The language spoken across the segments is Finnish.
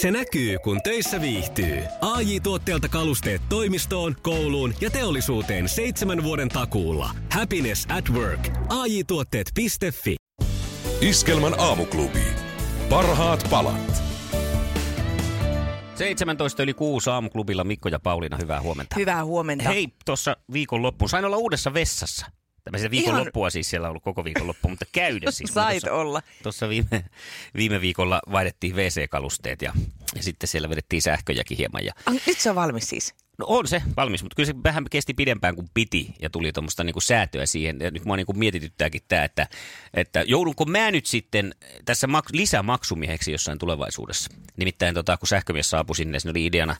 Se näkyy, kun töissä viihtyy. ai tuotteelta kalusteet toimistoon, kouluun ja teollisuuteen seitsemän vuoden takuulla. Happiness at work. ai tuotteetfi Iskelmän aamuklubi. Parhaat palat. 17 yli 6 aamuklubilla Mikko ja Pauliina, hyvää huomenta. Hyvää huomenta. Hei, tuossa viikonloppuun sain olla uudessa vessassa. Tämmöisen viikonloppua Ihan... siis siellä on ollut koko viikonloppu, mutta käydä siis. Sait tuossa, olla. Tuossa viime, viime viikolla vaihdettiin WC-kalusteet ja, ja sitten siellä vedettiin sähköjäkin hieman. Ja... Ah, nyt se on valmis siis? No on se valmis, mutta kyllä se vähän kesti pidempään kuin piti ja tuli tuommoista niinku säätöä siihen. Ja nyt mua niinku mietityttääkin tämä, että, että joudunko mä nyt sitten tässä mak- lisämaksumieheksi jossain tulevaisuudessa. Nimittäin tota, kun sähkömies saapui sinne, siinä oli ideana,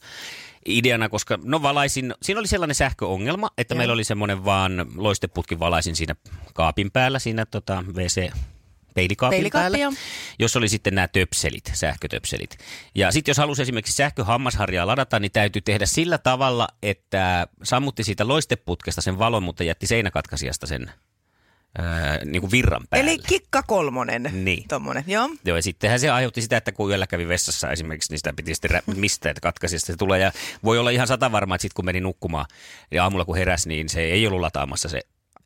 ideana koska no valaisin, siinä oli sellainen sähköongelma, että ja. meillä oli semmoinen vaan loisteputkin valaisin siinä kaapin päällä, siinä tota, WC peilikaapin Peilikaappi, päällä, jo. jos oli sitten nämä töpselit, sähkötöpselit. Ja sitten jos halusi esimerkiksi sähköhammasharjaa ladata, niin täytyy tehdä sillä tavalla, että sammutti siitä loisteputkesta sen valon, mutta jätti seinäkatkaisijasta sen Ää, niin kuin virran päälle. Eli kikka kolmonen. Niin. Tommonen, joo. Joo, ja sittenhän se aiheutti sitä, että kun yöllä kävi vessassa esimerkiksi, niin sitä piti sitten rä- mistä, että katkaisi, se tulee. Ja voi olla ihan sata varma, että sitten kun meni nukkumaan ja aamulla kun heräsi, niin se ei ollut lataamassa se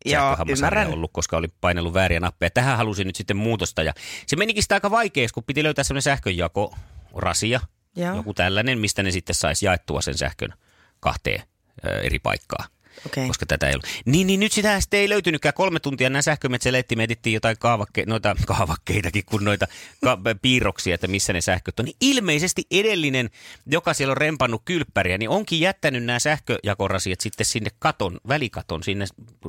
Joo, ymmärrän. ollut, koska oli painellut vääriä nappeja. Tähän halusin nyt sitten muutosta ja se menikin sitä aika vaikeaksi, kun piti löytää semmoinen sähkönjako, rasia, Joo. joku tällainen, mistä ne sitten saisi jaettua sen sähkön kahteen eri paikkaa. Okay. Koska tätä ei ollut. Niin, niin nyt sitä sitten ei löytynytkään kolme tuntia. Nämä sähkömetsäletti me etittiin jotain kaavakke, noita kaavakkeitakin kuin noita ka- piirroksia, että missä ne sähköt on. Niin ilmeisesti edellinen, joka siellä on rempannut kylppäriä, niin onkin jättänyt nämä sähköjakorasiat sitten sinne katon, välikaton, sinne,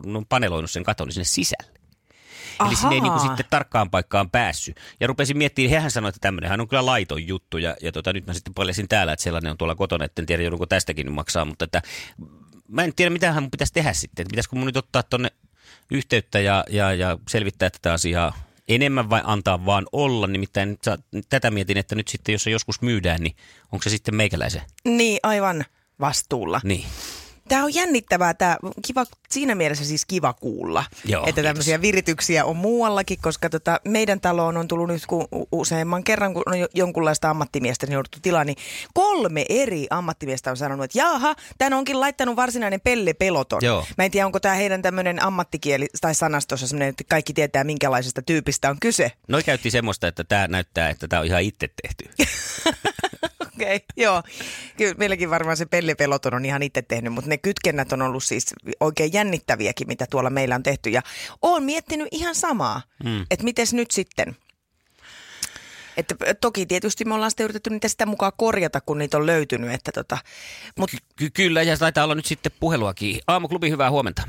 on paneloinut sen katon sinne sisälle. Aha. Eli sinne ei niin kuin sitten tarkkaan paikkaan päässyt. Ja rupesin miettimään, hehän sanoi, että tämmöinenhän on kyllä laiton juttu. Ja, ja tota, nyt mä sitten paljasin täällä, että sellainen on tuolla kotona, että en tiedä joudunko tästäkin maksaa. Mutta että mä en tiedä, mitä mun pitäisi tehdä sitten. Pitäisikö mun nyt ottaa tuonne yhteyttä ja, ja, ja selvittää tätä asiaa enemmän vai antaa vaan olla? Nimittäin tätä mietin, että nyt sitten jos se joskus myydään, niin onko se sitten meikäläisen? Niin, aivan vastuulla. Niin. Tämä on jännittävää, tämä kiva, siinä mielessä siis kiva kuulla, Joo, että tämmöisiä kiitos. virityksiä on muuallakin, koska tota, meidän taloon on tullut nyt kun useamman kerran, kun on jonkunlaista ammattimiestä niin jouduttu tilaa, niin kolme eri ammattimiestä on sanonut, että jaha, tämän onkin laittanut varsinainen Pelle Peloton. Joo. Mä en tiedä, onko tämä heidän tämmöinen ammattikieli tai sanastossa semmoinen, että kaikki tietää, minkälaisesta tyypistä on kyse. Noi käytti semmoista, että tämä näyttää, että tämä on ihan itse tehty. Okei, okay, joo. Kyllä meilläkin varmaan se pellepeloton on ihan itse tehnyt, mutta ne kytkennät on ollut siis oikein jännittäviäkin, mitä tuolla meillä on tehty. Ja oon miettinyt ihan samaa, mm. että miten nyt sitten. Että toki tietysti me ollaan sitten yritetty niitä sitä mukaan korjata, kun niitä on löytynyt. Että tota, mut... Ky- kyllä, ja taitaa olla nyt sitten puheluakin. Aamuklubi, hyvää huomenta.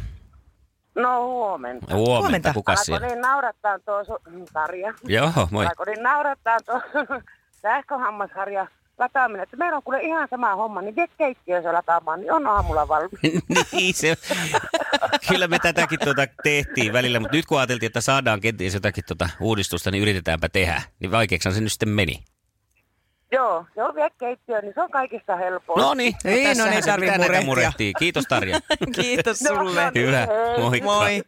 No huomenta. Huomenta, huomenta. kuka siellä? niin naurattaa tuo su- Tarja. Joo, moi. Alkoi niin naurattaa tuo sähköhammasharja lataaminen. Että meillä on kuule ihan sama homma, niin vie keittiössä lataamaan, niin on aamulla valmis. niin se, kyllä me tätäkin tuota tehtiin välillä, mutta nyt kun ajateltiin, että saadaan kenties jotakin tuota uudistusta, niin yritetäänpä tehdä. Niin vaikeaksi se nyt sitten meni. Joo, joo, vie keittiöön, niin se on kaikista helpoin. No niin, no ei, no, niin tarvitse murehtia. Kiitos Tarja. Kiitos sulle. No, no, niin, Hyvä, moikka. Moi.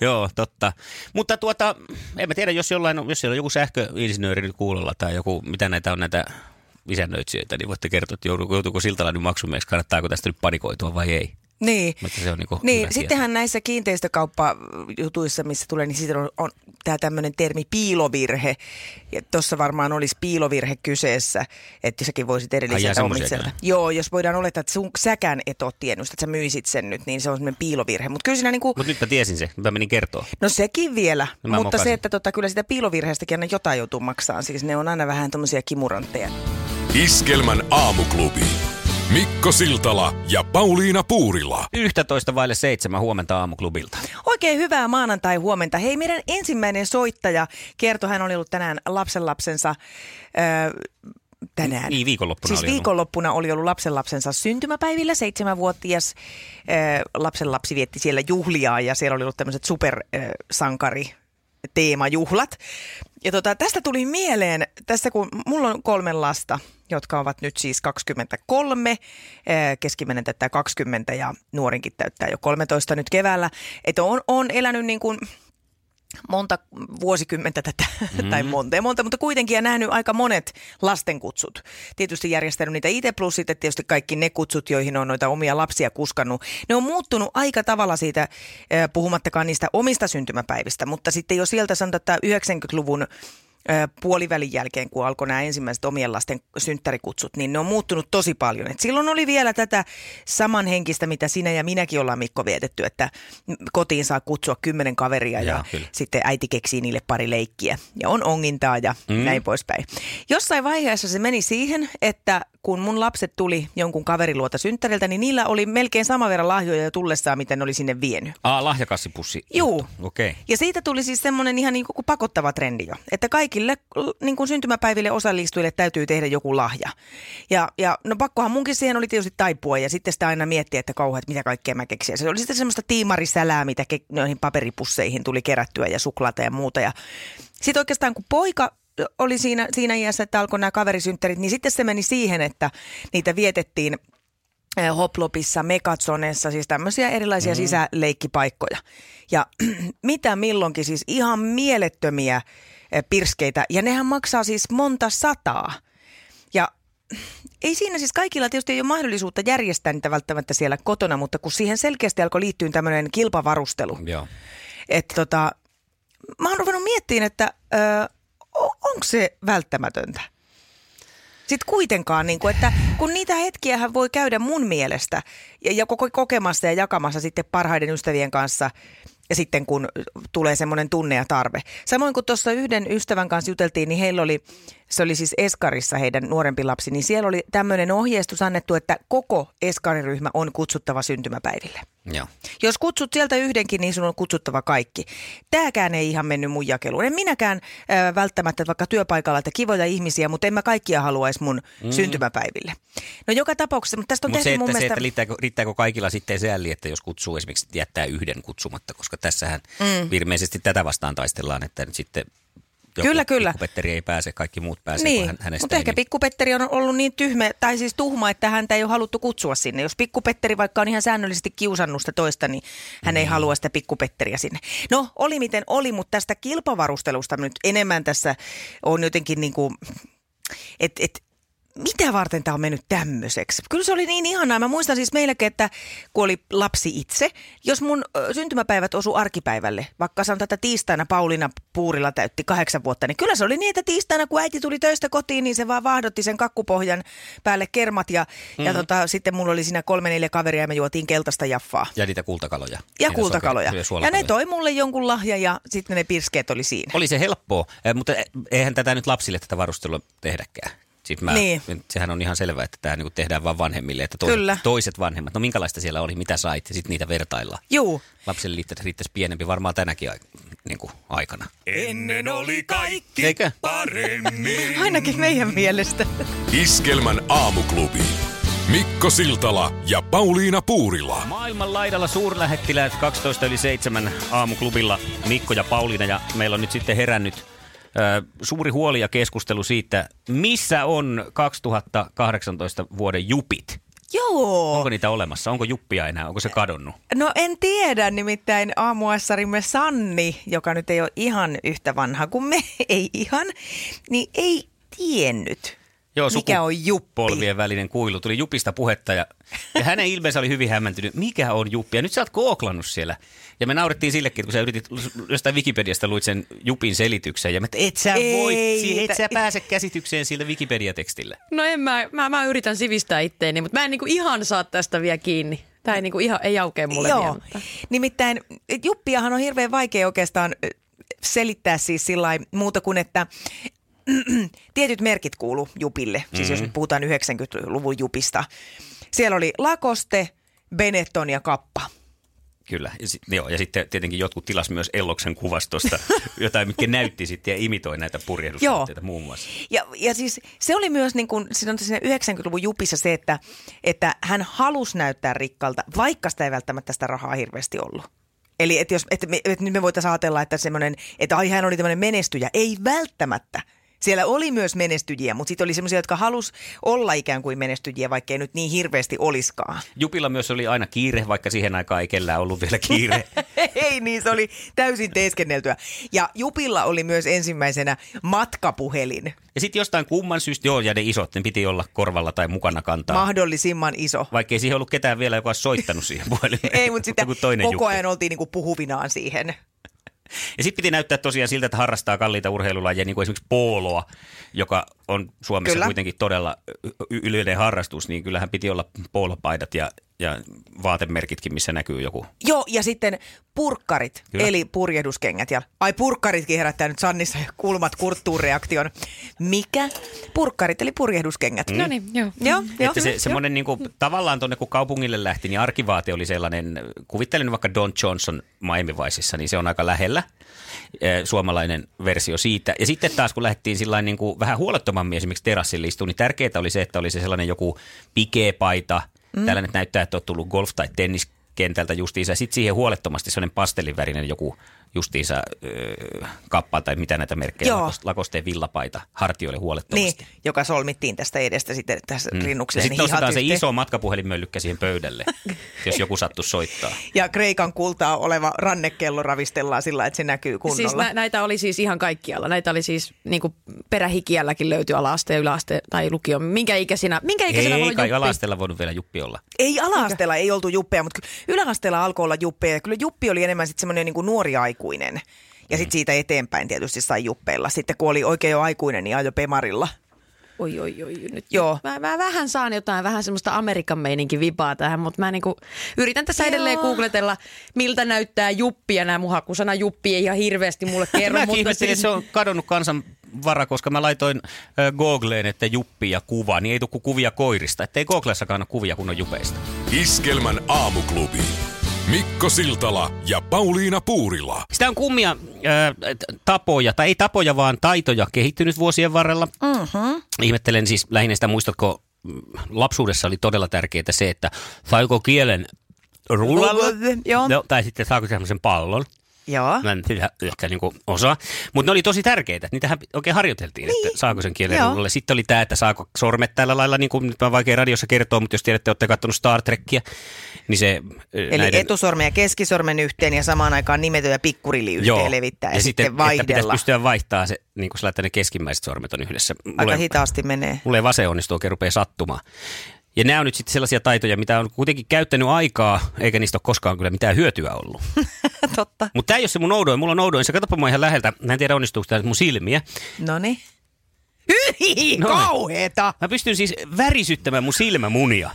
Joo, totta. Mutta tuota, en mä tiedä, jos, jollain, jos siellä on joku sähköinsinööri nyt kuulolla tai joku, mitä näitä on näitä isännöitsijöitä, niin voitte kertoa, että joutuuko, siltalainen maksumieksi, kannattaako tästä nyt panikoitua vai ei. Niin, Mutta se on niin, niin sittenhän tieto. näissä kiinteistökauppajutuissa, missä tulee, niin siitä on, on tämä tämmöinen termi piilovirhe. Ja tuossa varmaan olisi piilovirhe kyseessä, että säkin voisit edelliseltä omitselta. Joo, jos voidaan olettaa, että sun, säkään et ole tiennyt, että sä myisit sen nyt, niin se on semmoinen piilovirhe. Mutta kyllä siinä niin kuin... Mut nyt mä tiesin se, mä menin kertoa. No sekin vielä, no, mutta mokasin. se, että tota, kyllä sitä piilovirheestäkin aina jotain joutuu maksaa. Siis ne on aina vähän tämmöisiä kimurantteja. Iskelmän aamuklubi. Mikko Siltala ja Pauliina Puurila. 11 vaille seitsemän huomenta aamuklubilta. Oikein hyvää maanantai huomenta. Hei, meidän ensimmäinen soittaja kertoi, hän oli ollut tänään lapsenlapsensa... Öö, tänään. Niin, viikonloppuna siis oli viikonloppuna ollut. oli ollut lapsenlapsensa syntymäpäivillä. Seitsemänvuotias äh, lapsenlapsi vietti siellä juhliaa ja siellä oli ollut tämmöiset supersankari äh, teemajuhlat. Ja tota, tästä tuli mieleen, tässä kun mulla on kolme lasta, jotka ovat nyt siis 23, keskimmäinen täyttää 20 ja nuorinkin täyttää jo 13 nyt keväällä. Että on, on elänyt niin kuin monta vuosikymmentä tätä, mm-hmm. tai monta ja monta, mutta kuitenkin ja nähnyt aika monet lastenkutsut. Tietysti järjestänyt niitä IT Plus, sitten tietysti kaikki ne kutsut, joihin on noita omia lapsia kuskannut. Ne on muuttunut aika tavalla siitä, puhumattakaan niistä omista syntymäpäivistä, mutta sitten jo sieltä sanotaan, että 90-luvun puolivälin jälkeen, kun alkoi nämä ensimmäiset omien lasten synttärikutsut, niin ne on muuttunut tosi paljon. Et silloin oli vielä tätä samanhenkistä, mitä sinä ja minäkin ollaan Mikko vietetty, että kotiin saa kutsua kymmenen kaveria ja, ja sitten äiti keksii niille pari leikkiä. Ja on ongintaa ja mm. näin poispäin. Jossain vaiheessa se meni siihen, että kun mun lapset tuli jonkun kaveriluota synttäriltä, niin niillä oli melkein sama verran lahjoja tullessaan, miten ne oli sinne vienyt. Aa, lahjakassipussi. Juu. Okei. Okay. Ja siitä tuli siis semmoinen ihan niin kuin pakottava trendi jo, että kaikille niin kuin syntymäpäiville osallistujille täytyy tehdä joku lahja. Ja, ja no pakkohan munkin siihen oli tietysti taipua ja sitten sitä aina miettiä, että kauheat, mitä kaikkea mä keksin. Se oli sitten semmoista tiimarisälää, mitä ke- noihin paperipusseihin tuli kerättyä ja suklaata ja muuta. Ja sitten oikeastaan kun poika oli siinä, siinä iässä, että alkoi nämä kaverisynttärit, niin sitten se meni siihen, että niitä vietettiin eh, Hoplopissa, Mekatsonessa, siis tämmöisiä erilaisia mm. sisäleikkipaikkoja. Ja mitä milloinkin, siis ihan mielettömiä eh, pirskeitä. Ja nehän maksaa siis monta sataa. Ja ei siinä siis kaikilla tietysti ei ole mahdollisuutta järjestää niitä välttämättä siellä kotona, mutta kun siihen selkeästi alkoi liittyä tämmöinen kilpavarustelu. Joo. Että tota, mä oon ruvennut miettimään, että... Öö, onko se välttämätöntä? Sitten kuitenkaan, niin kuin, että kun niitä hetkiä voi käydä mun mielestä ja, ja koko kokemassa ja jakamassa sitten parhaiden ystävien kanssa ja sitten kun tulee semmoinen tunne ja tarve. Samoin kuin tuossa yhden ystävän kanssa juteltiin, niin heillä oli se oli siis Eskarissa heidän nuorempi lapsi, niin siellä oli tämmöinen ohjeistus annettu, että koko Eskariryhmä on kutsuttava syntymäpäiville. Joo. Jos kutsut sieltä yhdenkin, niin sun on kutsuttava kaikki. Tämäkään ei ihan mennyt mun jakeluun. En minäkään äh, välttämättä vaikka työpaikalla, että kivoja ihmisiä, mutta en mä kaikkia haluaisi mun mm. syntymäpäiville. No joka tapauksessa, mutta tästä on Mut tehty se, mun että, mielestä... se, että riittääkö, riittääkö kaikilla sitten se älli, että jos kutsuu esimerkiksi jättää yhden kutsumatta, koska tässähän mm. ilmeisesti tätä vastaan taistellaan, että nyt sitten joku kyllä, kyllä. Pikkupetteri ei pääse, kaikki muut pääsee, niin, kun hänestä mutta ehkä niin... pikkupetteri on ollut niin tyhmä, tai siis tuhma, että häntä ei ole haluttu kutsua sinne. Jos pikkupetteri vaikka on ihan säännöllisesti kiusannut sitä toista, niin hän mm. ei halua sitä pikkupetteriä sinne. No, oli miten oli, mutta tästä kilpavarustelusta nyt enemmän tässä on jotenkin niin kuin, että et, mitä varten tämä on mennyt tämmöiseksi? Kyllä se oli niin ihanaa. Mä muistan siis meilläkin, että kun oli lapsi itse, jos mun syntymäpäivät osu arkipäivälle, vaikka sanotaan, että tiistaina Pauliina Puurilla täytti kahdeksan vuotta, niin kyllä se oli niin, että tiistaina kun äiti tuli töistä kotiin, niin se vaan vaahdotti sen kakkupohjan päälle kermat ja, mm. ja tota, sitten mulla oli siinä kolme neljä kaveria ja me juotiin keltaista jaffaa. Ja niitä kultakaloja. Ja niitä kultakaloja. Ja ne toi mulle jonkun lahja ja sitten ne pirskeet oli siinä. Oli se helppoa, mutta eihän tätä nyt lapsille tätä varustelua tehdäkään. Siis mä, niin. Sehän on ihan selvää, että tämä niinku tehdään vain vanhemmille, että toiset, Kyllä. toiset vanhemmat, no minkälaista siellä oli, mitä sait ja sitten niitä vertaillaan. Juu. Lapselle riittäisi, riittäisi pienempi varmaan tänäkin niinku aikana. Ennen oli kaikki Eikö? paremmin. Ainakin meidän mielestä. Iskelmän aamuklubi. Mikko Siltala ja Pauliina Puurila. Maailman laidalla suurlähettiläät 12 yli 7 aamuklubilla Mikko ja Pauliina ja meillä on nyt sitten herännyt suuri huoli ja keskustelu siitä, missä on 2018 vuoden jupit. Joo. Onko niitä olemassa? Onko juppia enää? Onko se kadonnut? No en tiedä, nimittäin aamuassarimme Sanni, joka nyt ei ole ihan yhtä vanha kuin me, ei ihan, niin ei tiennyt Joo, mikä on juppi? polvien välinen kuilu. Tuli jupista puhetta ja, ja hänen ilmeensä oli hyvin hämmentynyt. Mikä on juppi? Ja nyt sä oot kooklannut siellä. Ja me naurettiin sillekin, kun sä yritit jostain Wikipediasta luit sen jupin selityksen. Ja mä, et sä Ei, voi, et sä pääse käsitykseen sille Wikipedia-tekstille. No en mä, mä, mä yritän sivistää itteeni, mutta mä en niinku ihan saa tästä vielä kiinni. Tämä ei, niinku ihan, ei aukea mulle Joo. vielä. Mutta. Nimittäin juppiahan on hirveän vaikea oikeastaan selittää siis sillä muuta kuin, että tietyt merkit kuulu Jupille, siis mm-hmm. jos nyt puhutaan 90-luvun Jupista. Siellä oli Lakoste, Benetton ja Kappa. Kyllä, ja, sit, joo, ja sitten tietenkin jotkut tilas myös Elloksen kuvastosta jotain, mitkä näytti sitten ja imitoi näitä purjehdustuotteita muun muassa. Ja, ja siis se oli myös niin kuin, siinä 90-luvun jupissa se, että, että hän halusi näyttää rikkalta, vaikka sitä ei välttämättä sitä rahaa hirveästi ollut. Eli että jos, että me, että nyt me voitaisiin ajatella, että semmoinen, että ai hän oli tämmöinen menestyjä. Ei välttämättä. Siellä oli myös menestyjiä, mutta sitten oli semmoisia, jotka halus olla ikään kuin menestyjiä, vaikka ei nyt niin hirveästi oliskaan. Jupilla myös oli aina kiire, vaikka siihen aikaan ei kellään ollut vielä kiire. ei niin, se oli täysin teeskenneltyä. Ja Jupilla oli myös ensimmäisenä matkapuhelin. Ja sitten jostain kumman syystä, joo, ja ne isot, ne piti olla korvalla tai mukana kantaa. Mahdollisimman iso. Vaikka ei siihen ollut ketään vielä, joka olisi soittanut siihen puhelimeen. ei, mutta toinen koko Juppi. ajan oltiin niinku puhuvinaan siihen. Ja sitten piti näyttää tosiaan siltä, että harrastaa kalliita urheilulajeja, niin kuin esimerkiksi pooloa, joka on Suomessa Kyllä. kuitenkin todella yleinen harrastus, niin kyllähän piti olla poolopaidat ja, ja vaatemerkitkin, missä näkyy joku. Joo, ja sitten purkkarit, Kyllä. eli purjehduskengät. Ja, ai purkkaritkin herättää nyt Sannissa kulmat kurttuureaktion. Mikä? Purkkarit, eli purjehduskengät. No niin, joo. Joo, joo. Että se, semmoinen niin kuin, tavallaan tuonne kun kaupungille lähti, niin arkivaate oli sellainen, kuvittelen vaikka Don Johnson Miami Viceissa, niin se on aika lähellä eh, suomalainen versio siitä. Ja sitten taas kun lähdettiin sillain niin kuin vähän huolettomammin esimerkiksi terassille istuun, niin tärkeää oli se, että oli se sellainen joku pikeepaita, mm. tällainen, että näyttää, että on tullut golf- tai tenniskentältä justiinsa. Sitten siihen huolettomasti sellainen pastellivärinen joku justiinsa öö, kappa tai mitä näitä merkkejä, Joo. Lakoste- lakosteen villapaita hartioille Niin, huolettomasti. joka solmittiin tästä edestä sitten tässä mm. Ja rinnukseen. sitten nostetaan se iso matkapuhelimöllykkä siihen pöydälle, jos joku sattuu soittaa. Ja Kreikan kultaa oleva rannekello ravistellaan sillä, että se näkyy kunnolla. Siis nä- näitä oli siis ihan kaikkialla. Näitä oli siis niin kuin perähikiälläkin löytyi ala-aste, yläaste tai lukio. Minkä ikäisinä, minkä ikäisinä voi Ei olla kai juppi? alasteella voinut vielä juppi olla. Ei ala-asteella ei oltu juppeja, mutta yläasteella alkoi olla juppeja. Ja kyllä juppi oli enemmän sitten semmoinen niin nuori aikuinen. Ja Mm. sitten siitä eteenpäin tietysti sai juppeilla. Sitten kun oli oikein jo aikuinen, niin ajo pemarilla. Oi, oi, oi, nyt. Joo. Mä, mä, vähän saan jotain, vähän semmoista Amerikan meininkin vipaa tähän, mutta mä niinku yritän tässä edelleen googletella, miltä näyttää juppi ja nämä mun hakusana juppi ei ihan hirveästi mulle kerro. Mäkin mutta että se on kadonnut kansan vara, koska mä laitoin äh, Googleen, että juppi ja kuva, niin ei tule kuvia koirista. Että ei Googlessakaan ole kuvia kunnon jupeista. Iskelmän aamuklubi. Mikko Siltala ja Pauliina Puurila. Sitä on kummia äh, tapoja, tai ei tapoja, vaan taitoja kehittynyt vuosien varrella. Mm-hmm. Ihmettelen siis lähinnä sitä, muistatko, mm, lapsuudessa oli todella tärkeää se, että saiko kielen rullalla, no, tai sitten saako semmoisen pallon. Joo. Mä en sitä ehkä niinku osaa. Mutta ne oli tosi tärkeitä. Niitähän oikein harjoiteltiin, niin. että saako sen kielen Joo. Sitten oli tämä, että saako sormet tällä lailla, niin kuin nyt on vaikea radiossa kertoa, mutta jos tiedätte, olette katsonut Star Trekkiä, niin se Eli näiden... etusormen ja keskisormen yhteen ja samaan aikaan nimetön ja pikkurilli yhteen levittää ja, sitten, että pitäisi vaihdella. pystyä vaihtaa se, niin kuin sillä, että ne keskimmäiset sormet on yhdessä. Aika hitaasti menee. Mulle ei vase onnistu oikein rupeaa sattumaan. Ja nämä on nyt sitten sellaisia taitoja, mitä on kuitenkin käyttänyt aikaa, eikä niistä ole koskaan kyllä mitään hyötyä ollut. Totta. Mutta tämä ei ole se mun oudoin. Mulla on oudoin. Se katsoppa mua ihan läheltä. Mä en tiedä onnistuuko tämä mun silmiä. Noniin. Hyi, Noin. kauheeta. Mä pystyn siis värisyttämään mun silmämunia.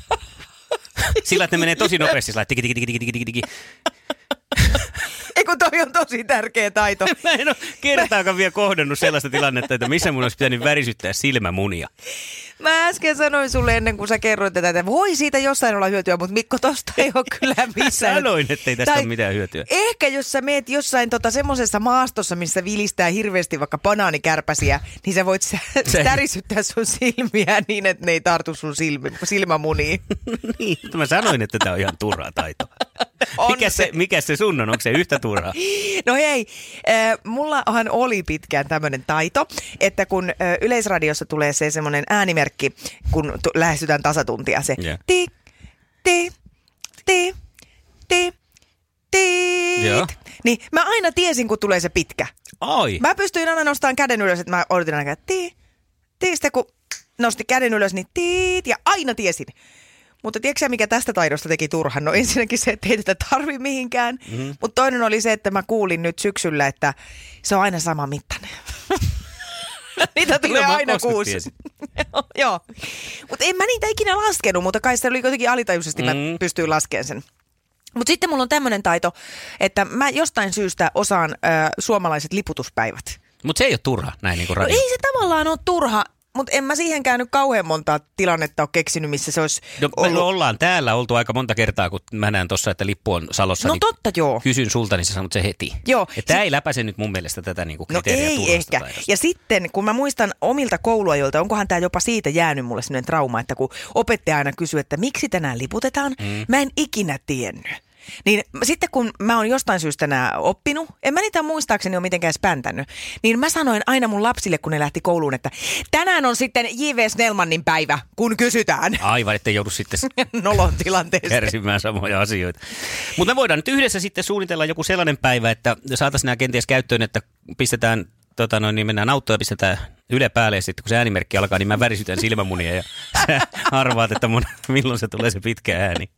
Sillä, että ne menee tosi nopeasti. Sillä, tiki, tiki, tiki, tiki, tiki, tiki. Ei kun toi on tosi tärkeä taito. Mä en ole kertaakaan vielä kohdannut sellaista tilannetta, että missä mun olisi pitänyt värisyttää silmämunia. Mä äsken sanoin sulle ennen kuin sä kerroit tätä, että voi siitä jossain olla hyötyä, mutta Mikko, tosta ei ole kyllä missään. Sanoin, ettei tästä Tai ole mitään hyötyä. Ehkä jos sä meet jossain tota semmoisessa maastossa, missä vilistää hirveästi vaikka banaanikärpäsiä, niin sä voit sä, tärisyttää sun silmiä niin, että ne ei tartu sun silmi, silmämuniin. niin, mutta mä sanoin, että tämä on ihan turhaa taitoa. Mikä se, se. mikä se sun on? Onko se yhtä turhaa? No hei, äh, mullahan oli pitkään tämmöinen taito, että kun äh, Yleisradiossa tulee se semmoinen äänimerkki, kun lähestytään tasatuntia, se Joo. ti, ti, ti, ti, ti, Joo. Niin mä aina tiesin, kun tulee se pitkä. Ai. Mä pystyin aina nostamaan käden ylös, että mä odotin aina, että ti, ti, sitten kun nosti käden ylös, niin tiit, ja aina tiesin. Mutta tiedätkö mikä tästä taidosta teki turhan? No ensinnäkin se, että ei tätä tarvi mihinkään. Mm-hmm. Mutta toinen oli se, että mä kuulin nyt syksyllä, että se on aina sama mittainen. Niitä tulee aina kuusi. Joo. Mutta en mä niitä ikinä laskenut, mutta kai se oli kuitenkin alitajuisesti, mm. mä Mm. pystyin laskemaan sen. Mutta sitten mulla on tämmöinen taito, että mä jostain syystä osaan ö, suomalaiset liputuspäivät. Mutta se ei ole turha näin niin kuin No ei se tavallaan ole turha, mutta en mä siihenkään nyt kauhean montaa tilannetta ole keksinyt, missä se olisi No, me ollut. ollaan täällä oltu aika monta kertaa, kun mä näen tuossa, että lippu on Salossa. No niin totta, joo. Kysyn sulta, niin sä sanot se heti. Joo. Ja tämä ei läpäise nyt mun mielestä tätä niinku No kriteeriä ei ehkä. Ja sitten, kun mä muistan omilta kouluajoilta, onkohan tämä jopa siitä jäänyt mulle sellainen trauma, että kun opettaja aina kysyy, että miksi tänään liputetaan, mm. mä en ikinä tiennyt. Niin sitten kun mä oon jostain syystä nää oppinut, en mä niitä muistaakseni ole mitenkään späntänyt, niin mä sanoin aina mun lapsille, kun ne lähti kouluun, että tänään on sitten J.V. Snellmanin päivä, kun kysytään Aivan, ettei joudu sitten nolon tilanteeseen. kärsimään samoja asioita. Mutta me voidaan nyt yhdessä sitten suunnitella joku sellainen päivä, että saataisiin nämä kenties käyttöön, että pistetään, tota noin, niin mennään autoon ja pistetään Yle päälle ja sitten kun se äänimerkki alkaa, niin mä värisytän silmämunia ja sä arvaat, että mun, milloin se tulee se pitkä ääni.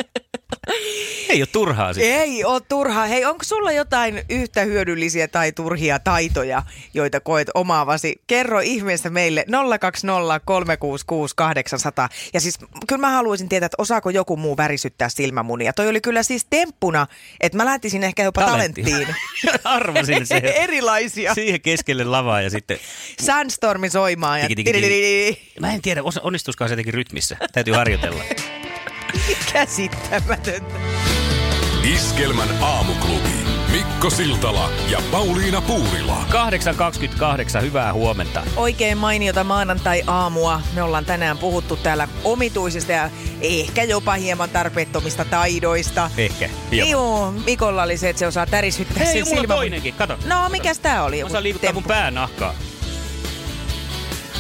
Ei ole turhaa sitten. Ei ole turhaa. Hei, onko sulla jotain yhtä hyödyllisiä tai turhia taitoja, joita koet omaavasi? Kerro ihmeessä meille 020 366 800. Ja siis kyllä mä haluaisin tietää, että osaako joku muu värisyttää silmämunia. Toi oli kyllä siis temppuna, että mä lähtisin ehkä jopa Talentti. talenttiin. Arvasin se. Erilaisia. Siihen keskelle lavaa ja sitten... Sandstormi soimaan ja... Tiki, tiki, tiki. Mä en tiedä, onnistuisikohan se jotenkin rytmissä. Täytyy harjoitella. Käsittämätöntä. Iskelmän aamuklubi. Mikko Siltala ja Pauliina Puurila. 8.28, hyvää huomenta. Oikein mainiota maanantai-aamua. Me ollaan tänään puhuttu täällä omituisista ja ehkä jopa hieman tarpeettomista taidoista. Ehkä. hieman. Joo, Mikolla oli se, että se osaa tärisyttää Hei, sen mulla on silmän. toinenkin, kato. No, mikäs tää oli? Mä saan liikuttaa mun päänahkaa.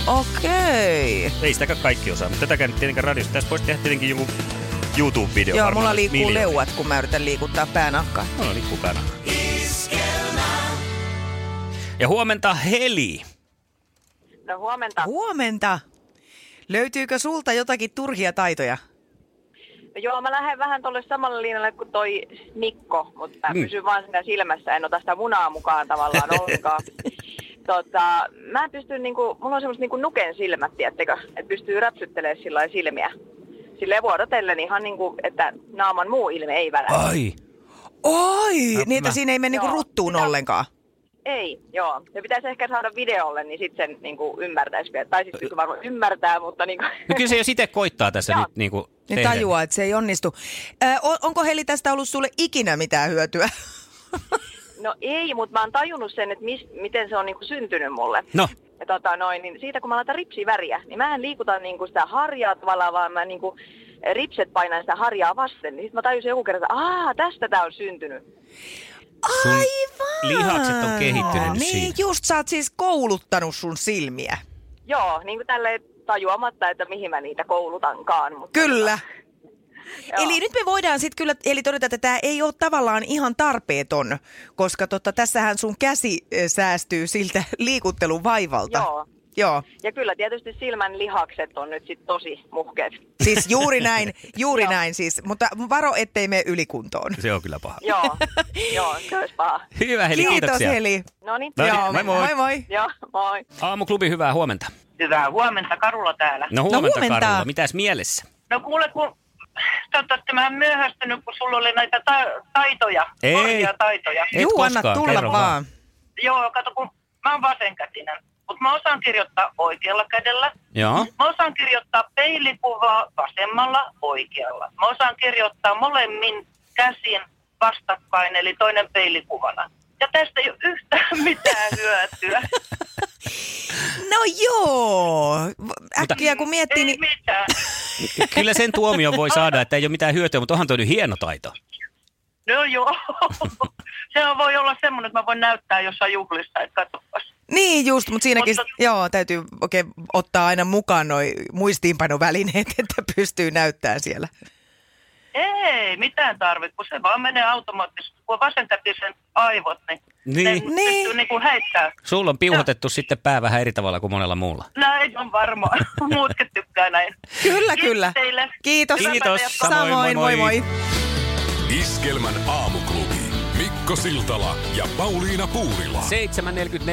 Okei. Ei sitäkään kaikki osaa, mutta tätäkään tietenkään radiossa. Tässä voisi tehdä tietenkin joku YouTube-video. Joo, mulla liikkuu miljoona. leuat, kun mä yritän liikuttaa päänahkaa. Mulla liikkuu päänahkaa. Ja huomenta Heli. No huomenta. Huomenta. Löytyykö sulta jotakin turhia taitoja? Joo, mä lähden vähän tuolle samalle linjalle kuin toi Mikko, mutta mä Mm. pysyn vaan siinä silmässä, en ota sitä munaa mukaan tavallaan ollenkaan. Tota, mä en pysty niinku, mulla on semmoista niinku nuken silmät, tiettekö, että pystyy räpsyttelemään sillä silmiä. Silleen vuorotellen ihan niinku, että naaman muu ilme ei välä. Ai. Oi, Mä- niin että mä- siinä ei mene niinku ruttuun Sitä- ollenkaan. Ei, joo. Se pitäisi ehkä saada videolle, niin sitten sen niinku ymmärtäisi vielä. Tai siis kyllä varmaan ymmärtää, mutta niinku... No kyllä se jo itse koittaa tässä Joo. nyt niin kuin Niin tehdä. tajuaa, että se ei onnistu. Ö, on- onko Heli tästä ollut sulle ikinä mitään hyötyä? No ei, mutta mä oon tajunnut sen, että mis, miten se on niinku syntynyt mulle. No. Ja tota noin, niin siitä kun mä laitan ripsiväriä, niin mä en liikuta niinku sitä harjaa tavallaan, vaan mä niinku ripset painan sitä harjaa vasten. Niin sit mä tajusin joku kerta, että aah, tästä tää on syntynyt. Sun Aivan! lihakset on kehittynyt nyt Niin, siinä. just sä oot siis kouluttanut sun silmiä. Joo, niin kuin tälleen tajuamatta, että mihin mä niitä koulutankaan. Mutta Kyllä. Joo. Eli nyt me voidaan sitten kyllä eli todeta, että tämä ei ole tavallaan ihan tarpeeton, koska tota, tässähän sun käsi ö, säästyy siltä liikuttelun vaivalta. Joo. Joo. Ja kyllä tietysti silmän lihakset on nyt sit tosi muhkeet. Siis juuri näin, juuri näin siis. Mutta varo, ettei mene ylikuntoon. Se on kyllä paha. Joo, joo, se olisi paha. Hyvä Heli, Kiitos kiitoksia. Heli. No niin, No Joo, moi moi. moi moi. joo, moi. Aamuklubi, hyvää huomenta. Hyvää huomenta, Karulla täällä. No huomenta, huomenta. Karulla. Mitäs mielessä? No kuule, kun toivottavasti mä en myöhästynyt, kun sulla oli näitä ta- taitoja, Ei. taitoja. Et Juu, anna tulla kerro vaan. vaan. Joo, kato, kun mä oon vasenkätinen, mutta mä osaan kirjoittaa oikealla kädellä. Joo. Mä osaan kirjoittaa peilikuvaa vasemmalla oikealla. Mä osaan kirjoittaa molemmin käsin vastakkain, eli toinen peilikuvana. Ja tästä ei ole yhtään mitään hyötyä. No joo. Äkkiä kun miettii, niin mitään. Kyllä sen tuomio voi saada, että ei ole mitään hyötyä, mutta onhan toi nyt hieno taito. No joo. Sehän voi olla semmoinen, että mä voin näyttää jossain juhlissa, että katsopas. Niin just, mutta siinäkin, Mutta- joo, täytyy oikein ottaa aina mukaan noi muistiinpanovälineet, että pystyy näyttämään siellä. Ei mitään tarvitse, kun se vaan menee automaattisesti. Kun vasenkätisen aivot, niin, Niin. ne Niin. pystyy niin kuin heittää. Sulla on piuhotettu sitten pää vähän eri tavalla kuin monella muulla. Näin on varmaan. Muutkin tykkää näin. Kyllä, Kiitos kyllä. teille. Kiitos. Kiitos. Samoin, Samoin, moi moi, moi. moi. Iskelmän aamuklubi. Mikko Siltala ja Pauliina Puurila.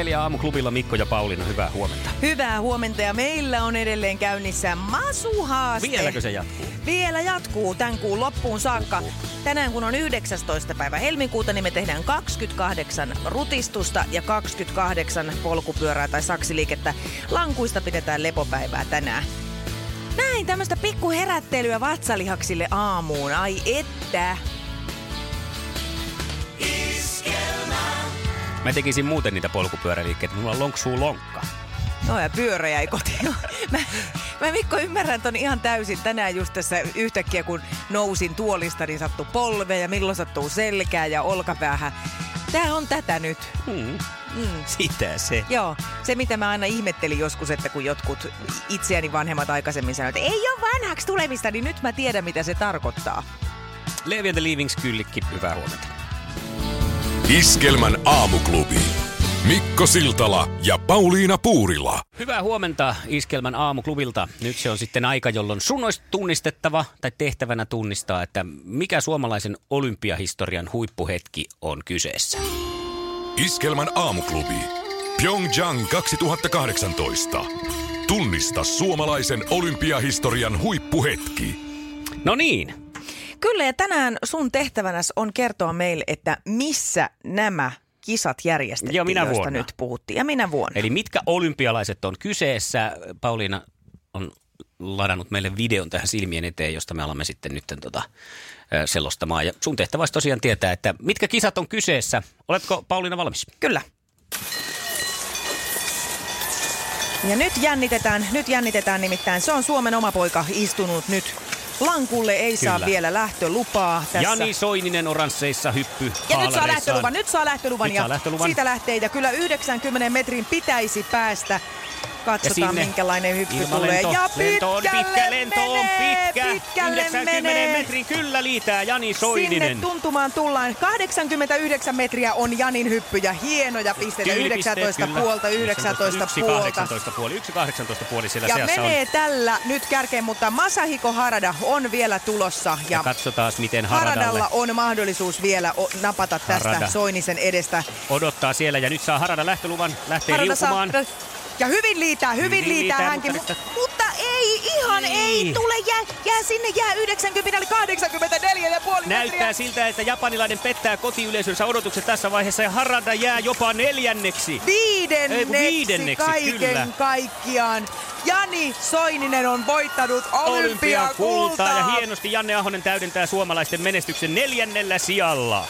7.44 aamuklubilla Mikko ja Pauliina, hyvää huomenta. Hyvää huomenta ja meillä on edelleen käynnissä Masuhaaste. Vieläkö se jatkuu? Vielä jatkuu tämän kuun loppuun saakka. Tänään kun on 19. päivä helmikuuta, niin me tehdään 28 rutistusta ja 28 polkupyörää tai saksiliikettä. Lankuista pidetään lepopäivää tänään. Näin, tämmöistä pikku herättelyä vatsalihaksille aamuun. Ai että. Mä tekisin muuten niitä polkupyöräliikkeitä, mulla on lonksuu lonkka. No ja pyörä jäi kotiin. Mä, Mä Mikko ymmärrän ton ihan täysin. Tänään just tässä yhtäkkiä kun nousin tuolista, niin sattuu polve ja milloin sattuu selkää ja olkapäähän. Tää on tätä nyt. Hmm. Mm. Sitä se. Joo, se mitä mä aina ihmettelin joskus, että kun jotkut itseäni vanhemmat aikaisemmin sanoivat, että ei ole vanhaksi tulemista, niin nyt mä tiedän mitä se tarkoittaa. Levi the Leavings kyllikki, hyvää huomenta. Iskelmän aamuklubi. Mikko Siltala ja Pauliina Puurila. Hyvää huomenta Iskelmän aamuklubilta. Nyt se on sitten aika, jolloin sun olisi tunnistettava tai tehtävänä tunnistaa, että mikä suomalaisen olympiahistorian huippuhetki on kyseessä. Iskelmän aamuklubi. Pyeongchang 2018. Tunnista suomalaisen olympiahistorian huippuhetki. No niin. Kyllä ja tänään sun tehtävänä on kertoa meille, että missä nämä kisat järjestettiin, minä joista vuonna. nyt puhuttiin. Ja minä vuonna. Eli mitkä olympialaiset on kyseessä? Pauliina on ladannut meille videon tähän silmien eteen, josta me alamme sitten nyt tota, selostamaan. Ja sun tehtävä olisi tosiaan tietää, että mitkä kisat on kyseessä. Oletko Pauliina valmis? Kyllä. Ja nyt jännitetään, nyt jännitetään nimittäin. Se on Suomen oma poika istunut nyt Lankulle ei Kyllä. saa vielä lähtölupaa tässä. Jani Soininen oransseissa hyppy Ja nyt saa lähtöluvan, nyt saa lähtöluvan nyt ja saa lähtöluvan. siitä lähtee. Ja kyllä 90 metrin pitäisi päästä. Katsotaan minkälainen hyppy Ilmalento. tulee. Ja lento on pitkä, lento on pitkä. pitkälle 90 menee. metrin kyllä liitää Jani Soininen. Sinne tuntumaan tullaan. 89 metriä on Janin hyppy ja hienoja pisteitä. Tyylipisteet, 19 kyllä. puolta, 19 yksi puolta. 18 puoli, yksi 18 puoli siellä Ja menee on. tällä nyt kärkeen, mutta Masahiko Harada on vielä tulossa. Ja Ja katsotaan, miten Haradalle Haradalla on mahdollisuus vielä o- napata tästä Harada. Soinisen edestä. odottaa siellä. Ja nyt saa Harada lähtöluvan, lähtee Harada saa, liukumaan. ja hyvin liitää, hyvin, Hyvin liitää, liitää, hänkin. Mutta, mutta ei, ihan Ei. ei, tule, jää, jää sinne, jää 90, 84 ja puoli Näyttää metriä. siltä, että japanilainen pettää kotiyleisönsä odotukset tässä vaiheessa ja Harada jää jopa neljänneksi. Ei, kun Viidenneksi, viidenneksi, kaiken kyllä. kaikkiaan. Jani Soininen on voittanut Olympiakultaa ja hienosti Janne Ahonen täydentää suomalaisten menestyksen neljännellä sijalla.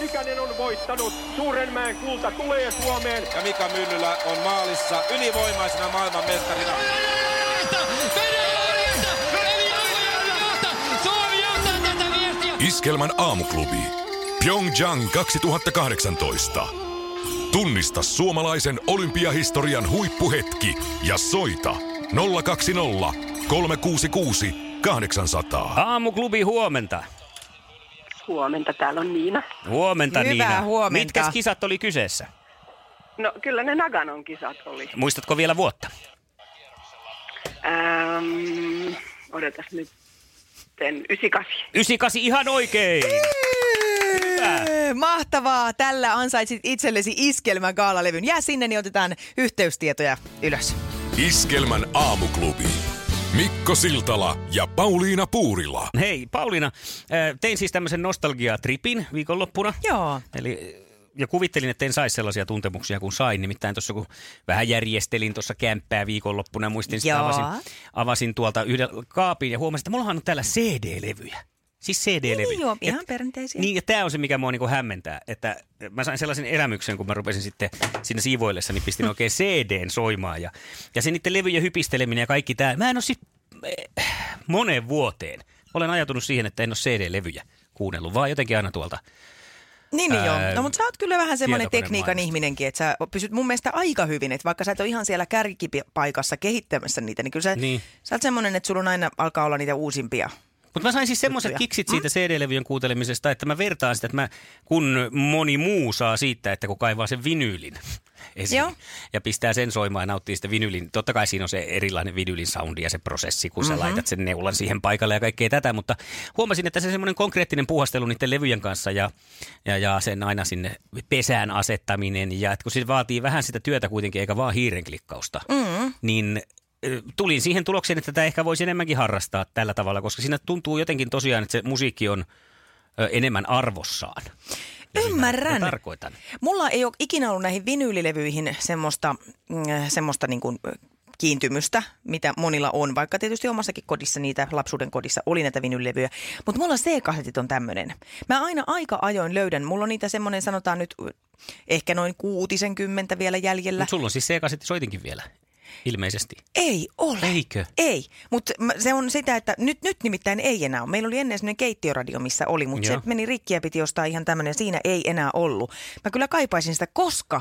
Nykänen on voittanut. Suurenmäen kulta tulee Suomeen. Ja Mika Myllylä on maalissa ylivoimaisena maailmanmestarina. Iskelmän aamuklubi. Pyeongchang 2018. Tunnista suomalaisen olympiahistorian huippuhetki ja soita 020 366 800. Aamuklubi huomenta. Huomenta, täällä on Niina. Huomenta Hyvää Niina. huomenta. Mitkä kisat oli kyseessä? No kyllä ne Naganon kisat oli. Muistatko vielä vuotta? Ähm, odotas nyt. 98. 98 ihan oikein. Hyvä. Mahtavaa. Tällä ansaitsit itsellesi iskelmän gaalalevyn. Jää sinne, niin otetaan yhteystietoja ylös. Iskelmän aamuklubi. Mikko Siltala ja Pauliina Puurila. Hei Pauliina, äh, tein siis tämmöisen nostalgiatripin viikonloppuna. Joo. Eli ja kuvittelin, että en saisi sellaisia tuntemuksia kuin sain. Nimittäin tuossa kun vähän järjestelin tuossa kämppää viikonloppuna ja muistin sitä Joo. avasin, avasin tuolta yhden kaapin ja huomasin, että mullahan on täällä CD-levyjä. Siis CD-levyjä. Niin joo, ihan perinteisiä. Niin, ja tämä on se, mikä mua niinku hämmentää, että mä sain sellaisen elämyksen, kun mä rupesin sitten siinä siivoillessa, niin pistin oikein CDn soimaan. Ja, ja se niiden levyjen hypisteleminen ja kaikki tämä. Mä en ole siis eh, moneen vuoteen. Olen ajatunut siihen, että en ole CD-levyjä kuunnellut, vaan jotenkin aina tuolta. Niin, niin joo. No mutta sä oot kyllä vähän semmoinen tekniikan maailmasta. ihminenkin, että sä pysyt mun mielestä aika hyvin, että vaikka sä et ole ihan siellä kärkipaikassa kehittämässä niitä, niin kyllä sä, Niin. sä oot semmoinen, että sulla on aina alkaa olla niitä uusimpia. Mutta mä sain siis semmoiset kiksit siitä CD-levyjen kuuntelemisesta, että mä vertaan sitä, että mä, kun moni muu saa siitä, että kun kaivaa sen vinyylin esiin Joo. ja pistää sen soimaan ja nauttii sitä vinyylin. Totta kai siinä on se erilainen vinylin soundi ja se prosessi, kun mm-hmm. sä laitat sen neulan siihen paikalle ja kaikkea tätä, mutta huomasin, että se semmoinen konkreettinen puhastelu niiden levyjen kanssa ja, ja, ja sen aina sinne pesään asettaminen ja että kun se vaatii vähän sitä työtä kuitenkin eikä vaan hiirenklikkausta, mm-hmm. niin tulin siihen tulokseen, että tätä ehkä voisi enemmänkin harrastaa tällä tavalla, koska siinä tuntuu jotenkin tosiaan, että se musiikki on enemmän arvossaan. Ymmärrän. Mä tarkoitan. Mulla ei ole ikinä ollut näihin vinyylilevyihin semmoista, mm, semmoista niin kuin kiintymystä, mitä monilla on, vaikka tietysti omassakin kodissa niitä, lapsuuden kodissa oli näitä vinylilevyjä. Mutta mulla C-kasetit on tämmöinen. Mä aina aika ajoin löydän, mulla on niitä semmoinen sanotaan nyt ehkä noin kuutisenkymmentä vielä jäljellä. Mutta sulla on siis C-kasetti soitinkin vielä. Ilmeisesti. Ei ole. Eikö? Ei, mutta se on sitä, että nyt, nyt nimittäin ei enää ole. Meillä oli ennen sellainen keittiöradio, missä oli, mutta se Joo. meni rikki ja piti ostaa ihan tämmöinen. Siinä ei enää ollut. Mä kyllä kaipaisin sitä, koska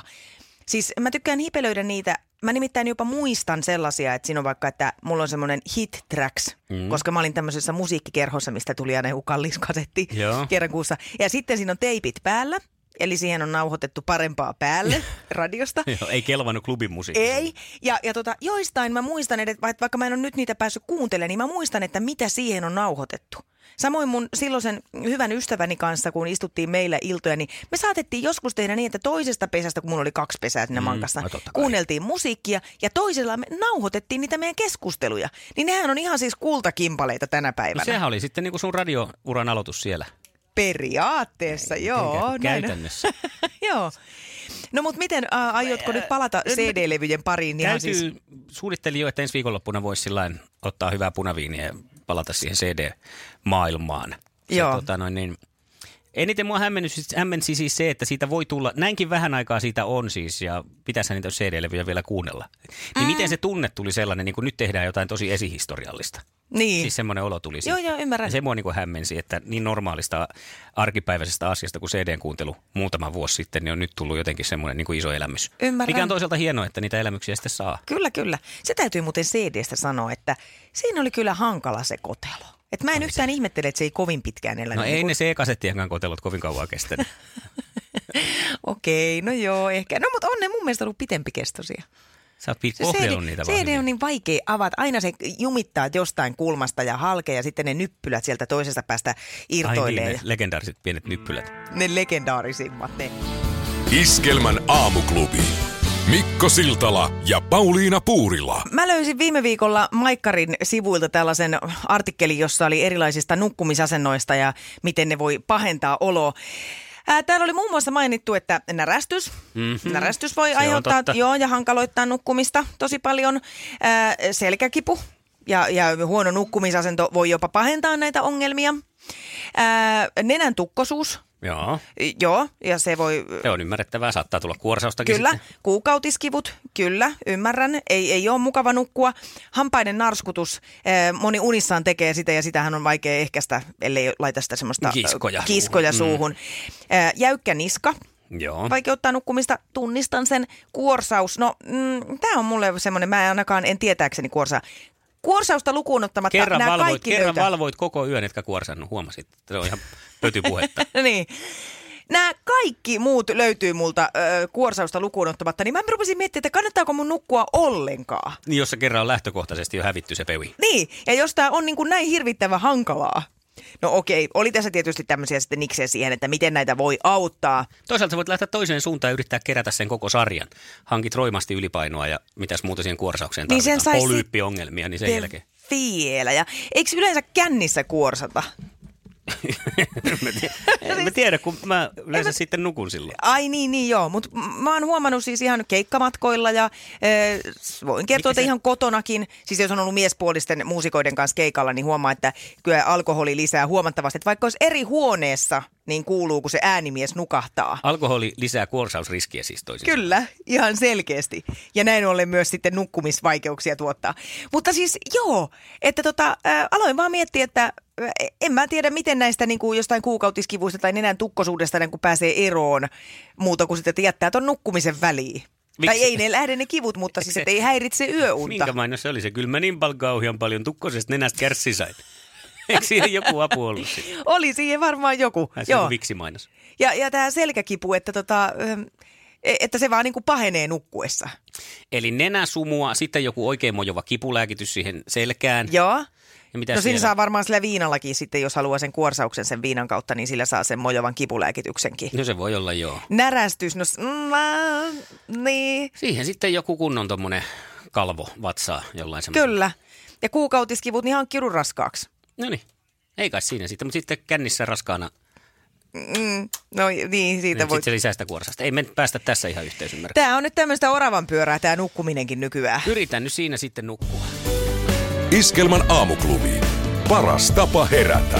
siis mä tykkään hipelöidä niitä. Mä nimittäin jopa muistan sellaisia, että siinä on vaikka, että mulla on semmoinen hit tracks, mm. koska mä olin tämmöisessä musiikkikerhossa, mistä tuli aina joku kallis kasetti Joo. kerran kuussa. Ja sitten siinä on teipit päällä, eli siihen on nauhoitettu parempaa päälle radiosta. Joo, ei kelvannut klubin musiikki. Ei. Ja, ja tota, joistain mä muistan, että vaikka mä en ole nyt niitä päässyt kuuntelemaan, niin mä muistan, että mitä siihen on nauhoitettu. Samoin mun silloisen hyvän ystäväni kanssa, kun istuttiin meillä iltoja, niin me saatettiin joskus tehdä niin, että toisesta pesästä, kun mulla oli kaksi pesää siinä mm, mankassa, no kuunneltiin musiikkia ja toisella me nauhoitettiin niitä meidän keskusteluja. Niin nehän on ihan siis kultakimpaleita tänä No päivänä. sehän oli sitten niinku sun radiouran aloitus siellä. Periaatteessa, joo. Eikä näin. Käytännössä. joo. No mutta miten, ä, aiotko nyt palata CD-levyjen pariin? Ihan Täytyy, siis, suunnittelin jo, että ensi viikonloppuna voisi ottaa hyvää punaviiniä ja palata siihen CD-maailmaan. Se, Joo. Tota, noin, niin, eniten mua hämmensi, hämmensi siis se, että siitä voi tulla, näinkin vähän aikaa siitä on siis, ja pitäisi niitä CD-levyjä vielä kuunnella. Niin Mm. miten se tunne tuli sellainen, niin kuin nyt tehdään jotain tosi esihistoriallista? niin. Siis semmoinen olo tuli Joo, siitä. joo, ymmärrän. Ja se mua niin kuin hämmensi, että niin normaalista arkipäiväisestä asiasta kuin CDn kuuntelu muutama vuosi sitten, niin on nyt tullut jotenkin semmoinen niin kuin iso elämys. Ymmärrän. Mikä on toisaalta hienoa, että niitä elämyksiä sitten saa. Kyllä, kyllä. Se täytyy muuten CDstä sanoa, että siinä oli kyllä hankala se kotelo. Et mä en yhtään ihmettele, että se ei kovin pitkään elänyt. No Niin ei kuin- ne C-kasettienkaan kotelot kovin kauan kestänyt. Okei, no joo, ehkä. No mutta on ne mun mielestä ollut pitempikestoisia. Sä oot kohdellut CD, niitä vaan CD hyvin. on niin vaikea avata. Aina se jumittaa jostain kulmasta ja halkee ja sitten ne nyppylät sieltä toisesta päästä Ai irtoilee. niin, ne legendaariset pienet nyppylät. ne legendaarisimmat ne. Iskelmän aamuklubi. Mikko Siltala ja Pauliina Puurila. Mä löysin viime viikolla Maikkarin sivuilta tällaisen artikkelin, jossa oli erilaisista nukkumisasennoista ja miten ne voi pahentaa oloa. Ää, Täällä oli muun muassa mainittu, että närästys. Mm-hmm. Närästys voi Se aiheuttaa joo, ja hankaloittaa nukkumista tosi paljon. Ää, selkäkipu ja, ja huono nukkumisasento voi jopa pahentaa näitä ongelmia. Ää, nenän tukkosuus, Joo, joo, ja se voi se on ymmärrettävää. Saattaa tulla kuorsaustakin Kyllä, sitten. kuukautiskivut, kyllä, ymmärrän. Ei, ei ole mukava nukkua. Hampaiden narskutus, moni unissaan tekee sitä ja sitähän on vaikea ehkäistä, ellei laita sitä semmoista Kiskoja kiskoja suuhun. Eh, Jäykkä niska, Joo. vaikeuttaa nukkumista. Tunnistan sen. Kuorsaus, no mm, tämä on mulle semmoinen, mä en ainakaan en tietääkseni kuorsaa. Kuorsausta lukuun ottamatta Kerran, nämä valvoit, kaikki kerran löytää. valvoit koko yön, etkä kuorsannut. Huomasit, se on ihan pötypuhetta. niin. Nämä kaikki muut löytyy multa ö, kuorsausta lukuun ottamatta, niin mä rupesin miettimään, että kannattaako mun nukkua ollenkaan. niin jos se kerran on lähtökohtaisesti jo hävitty se pewi. Niin, ja jos tämä on niin kuin näin hirvittävän hankalaa. No okei, oli tässä tietysti tämmöisiä sitten niksejä siihen, että miten näitä voi auttaa. Toisaalta sä voit lähteä toiseen suuntaan ja yrittää kerätä sen koko sarjan. Hankit roimasti ylipainoa ja mitäs muuta siihen kuorsaukseen Niin sen tarvitaan. sais Polyyppiongelmia, niin sen jälkeen. Vielä. Ja eikö yleensä kännissä kuorsata? Mä, tiedä, en mä tiedä, kun mä yleensä sitten nukun silloin. Ai niin, niin joo. Mutta mä oon huomannut siis ihan keikkamatkoilla ja e, voin kertoa, että se- ihan kotonakin. Siis jos on ollut miespuolisten muusikoiden kanssa keikalla, niin huomaa, että kyllä alkoholi lisää huomattavasti. Että vaikka olisi eri huoneessa, niin kuuluu, kun se äänimies nukahtaa. Alkoholi lisää kuorsausriskiä siis toisin. Kyllä, ihan selkeästi. Ja näin ollen myös sitten nukkumisvaikeuksia tuottaa. Mutta siis joo, että tota, ä, aloin vaan miettiä, että en mä tiedä, miten näistä niin kuin jostain kuukautiskivuista tai nenän tukkosuudesta niin kuin pääsee eroon muuta kuin sitten, että jättää ton nukkumisen väliin. Miksi? Tai ei ne lähde ne kivut, mutta siis se- ei häiritse yöunta. Minkä mainos se oli? Se kyllä mä niin paljon kauhean paljon tukkosesta nenästä kärssi sain. Eikö siihen joku apu ollut? Oli siihen varmaan joku. Se Joo. on viksi mainos. Ja, ja tämä selkäkipu, että, tota, ä, että se vaan niin kuin pahenee nukkuessa. Eli nenäsumua, sitten joku oikein mojova kipulääkitys siihen selkään. Joo. Ja mitä no siinä saa varmaan sillä viinallakin sitten, jos haluaa sen kuorsauksen sen viinan kautta, niin sillä saa sen mojovan kipulääkityksenkin. No se voi olla joo. Närästys, no mm, niin, Siihen sitten joku kunnon tommonen kalvo vatsaa jollain semmoisella. kyllä. Ja kuukautiskivut, niin hankkiudun raskaaksi. No niin, ei kai siinä sitten, mutta sitten kännissä raskaana, Mm, no niin, siitä niin voi. sitten se lisää sitä kuorsasta. Ei me päästä tässä ihan yhteisymmärrykseen. Tämä on nyt tämmöistä oravan pyörää, tämä nukkuminenkin nykyään. Yritän nyt siinä sitten nukkua. Iskelmän aamuklubi. Paras tapa herätä.